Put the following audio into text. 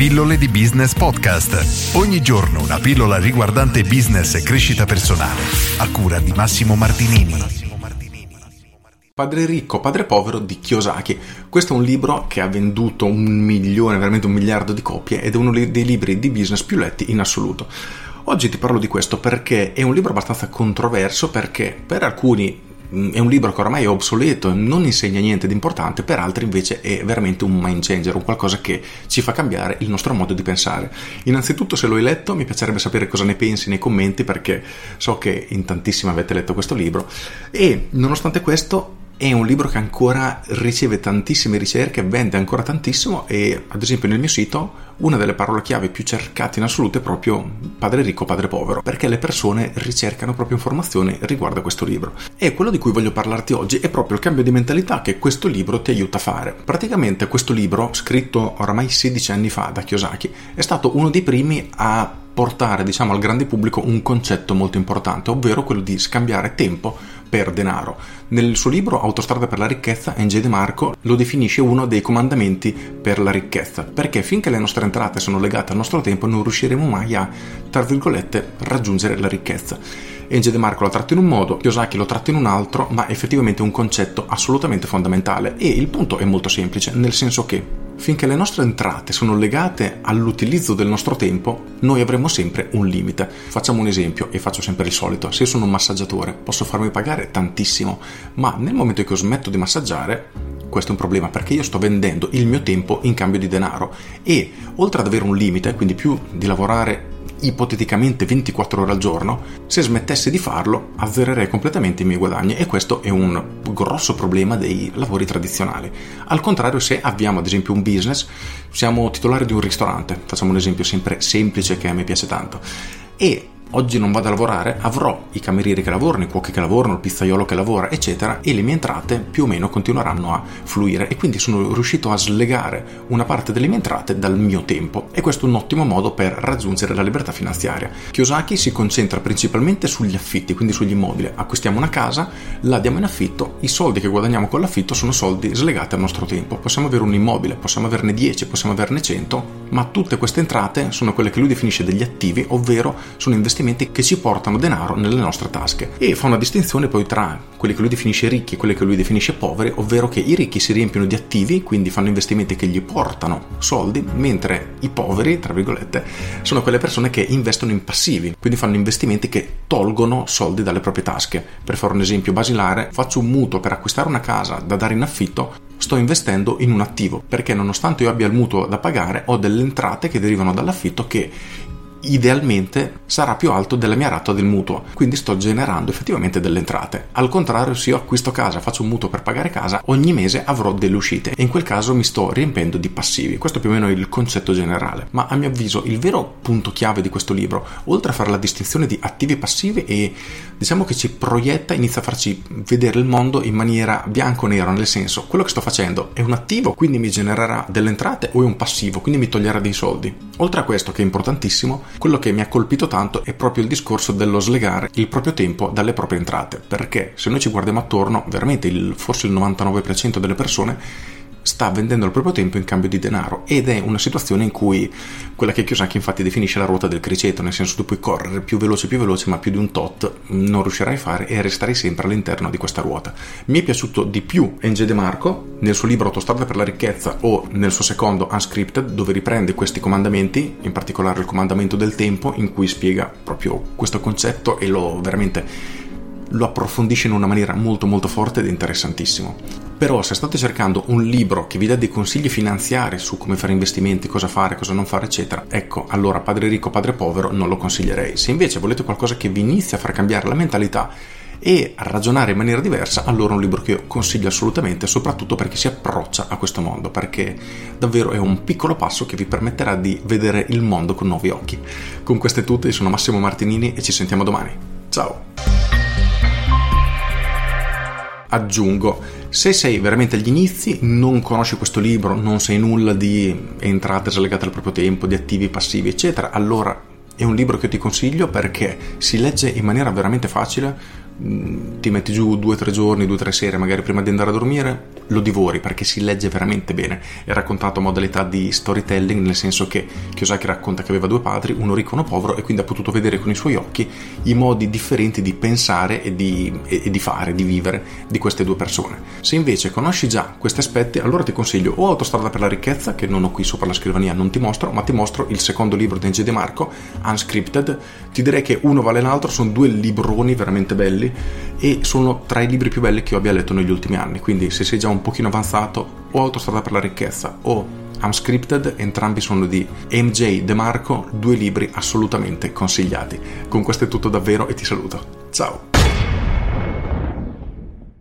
Pillole di Business Podcast. Ogni giorno una pillola riguardante business e crescita personale. A cura di Massimo Martinini. Padre ricco, padre povero di Kiyosaki. Questo è un libro che ha venduto un milione, veramente un miliardo di copie ed è uno dei libri di business più letti in assoluto. Oggi ti parlo di questo perché è un libro abbastanza controverso perché per alcuni è un libro che oramai è obsoleto, non insegna niente di importante, per altri invece è veramente un mind changer, un qualcosa che ci fa cambiare il nostro modo di pensare. Innanzitutto se lo hai letto mi piacerebbe sapere cosa ne pensi nei commenti perché so che in tantissimi avete letto questo libro e nonostante questo è un libro che ancora riceve tantissime ricerche, vende ancora tantissimo e ad esempio nel mio sito una delle parole chiave più cercate in assoluto è proprio padre ricco, padre povero, perché le persone ricercano proprio informazioni riguardo a questo libro. E quello di cui voglio parlarti oggi è proprio il cambio di mentalità che questo libro ti aiuta a fare. Praticamente questo libro, scritto oramai 16 anni fa da Kiyosaki, è stato uno dei primi a portare diciamo, al grande pubblico un concetto molto importante, ovvero quello di scambiare tempo per denaro. Nel suo libro Autostrada per la ricchezza, N.J. De Marco lo definisce uno dei comandamenti per la ricchezza, perché finché le nostre entrate sono legate al nostro tempo non riusciremo mai a, tra virgolette, raggiungere la ricchezza. Enge De Marco lo tratta in un modo, Kiyosaki lo tratta in un altro, ma effettivamente è un concetto assolutamente fondamentale e il punto è molto semplice, nel senso che finché le nostre entrate sono legate all'utilizzo del nostro tempo, noi avremo sempre un limite. Facciamo un esempio e faccio sempre il solito. Se sono un massaggiatore, posso farmi pagare tantissimo, ma nel momento in cui smetto di massaggiare, questo è un problema perché io sto vendendo il mio tempo in cambio di denaro e oltre ad avere un limite, quindi più di lavorare ipoteticamente 24 ore al giorno, se smettessi di farlo azzererei completamente i miei guadagni e questo è un grosso problema dei lavori tradizionali. Al contrario, se abbiamo ad esempio un business, siamo titolari di un ristorante, facciamo un esempio sempre semplice che a me piace tanto, e oggi non vado a lavorare, avrò i camerieri che lavorano, i cuochi che lavorano, il pizzaiolo che lavora, eccetera, e le mie entrate più o meno continueranno a fluire e quindi sono riuscito a slegare una parte delle mie entrate dal mio tempo e questo è un ottimo modo per raggiungere la libertà finanziaria. Kiyosaki si concentra principalmente sugli affitti, quindi sugli immobili. Acquistiamo una casa, la diamo in affitto, i soldi che guadagniamo con l'affitto sono soldi slegati al nostro tempo. Possiamo avere un immobile, possiamo averne 10, possiamo averne 100, ma tutte queste entrate sono quelle che lui definisce degli attivi, ovvero sono investimenti che ci portano denaro nelle nostre tasche. E fa una distinzione poi tra quelli che lui definisce ricchi e quelli che lui definisce poveri, ovvero che i ricchi si riempiono di attivi, quindi fanno investimenti che gli portano soldi, mentre i poveri, tra virgolette, sono quelle persone che investono in passivi, quindi fanno investimenti che tolgono soldi dalle proprie tasche. Per fare un esempio basilare, faccio un mutuo per acquistare una casa da dare in affitto, sto investendo in un attivo, perché nonostante io abbia il mutuo da pagare, ho delle entrate che derivano dall'affitto che idealmente sarà più alto della mia rata del mutuo, quindi sto generando effettivamente delle entrate. Al contrario, se io acquisto casa, faccio un mutuo per pagare casa, ogni mese avrò delle uscite e in quel caso mi sto riempendo di passivi. Questo più o meno è il concetto generale, ma a mio avviso il vero punto chiave di questo libro, oltre a fare la distinzione di attivi e passivi e diciamo che ci proietta, inizia a farci vedere il mondo in maniera bianco-nero, nel senso quello che sto facendo è un attivo, quindi mi genererà delle entrate o è un passivo, quindi mi toglierà dei soldi. Oltre a questo che è importantissimo, quello che mi ha colpito tanto è proprio il discorso dello slegare il proprio tempo dalle proprie entrate, perché se noi ci guardiamo attorno, veramente il, forse il 99% delle persone sta vendendo il proprio tempo in cambio di denaro ed è una situazione in cui quella che Kiyosaki infatti definisce la ruota del criceto, nel senso tu puoi correre più veloce più veloce ma più di un tot non riuscirai a fare e resterai sempre all'interno di questa ruota. Mi è piaciuto di più Enge De Marco nel suo libro Autostrada per la ricchezza o nel suo secondo Unscripted dove riprende questi comandamenti, in particolare il comandamento del tempo in cui spiega proprio questo concetto e lo veramente lo approfondisce in una maniera molto molto forte ed interessantissimo. Però se state cercando un libro che vi dà dei consigli finanziari su come fare investimenti, cosa fare, cosa non fare, eccetera, ecco, allora Padre ricco, Padre povero non lo consiglierei. Se invece volete qualcosa che vi inizia a far cambiare la mentalità e a ragionare in maniera diversa, allora è un libro che io consiglio assolutamente, soprattutto perché si approccia a questo mondo, perché davvero è un piccolo passo che vi permetterà di vedere il mondo con nuovi occhi. Con queste tutte, io sono Massimo Martinini e ci sentiamo domani. Ciao! Aggiungo, se sei veramente agli inizi, non conosci questo libro, non sai nulla di entrate slegate al proprio tempo, di attivi, passivi, eccetera, allora è un libro che ti consiglio perché si legge in maniera veramente facile, ti metti giù due o tre giorni, due o tre sere magari prima di andare a dormire, lo divori perché si legge veramente bene. È raccontato a modalità di storytelling, nel senso che Kiyosaki racconta che aveva due padri, uno ricco e uno povero, e quindi ha potuto vedere con i suoi occhi i modi differenti di pensare e di, e, e di fare, di vivere di queste due persone. Se invece conosci già questi aspetti, allora ti consiglio o Autostrada per la ricchezza, che non ho qui sopra la scrivania, non ti mostro, ma ti mostro il secondo libro di N.G. De Marco, Unscripted. Ti direi che uno vale l'altro, sono due libroni veramente belli e sono tra i libri più belli che io abbia letto negli ultimi anni. Quindi se sei già un pochino avanzato, o Autostrada per la ricchezza o Unscripted, entrambi sono di MJ De Marco, due libri assolutamente consigliati. Con questo è tutto davvero e ti saluto. Ciao!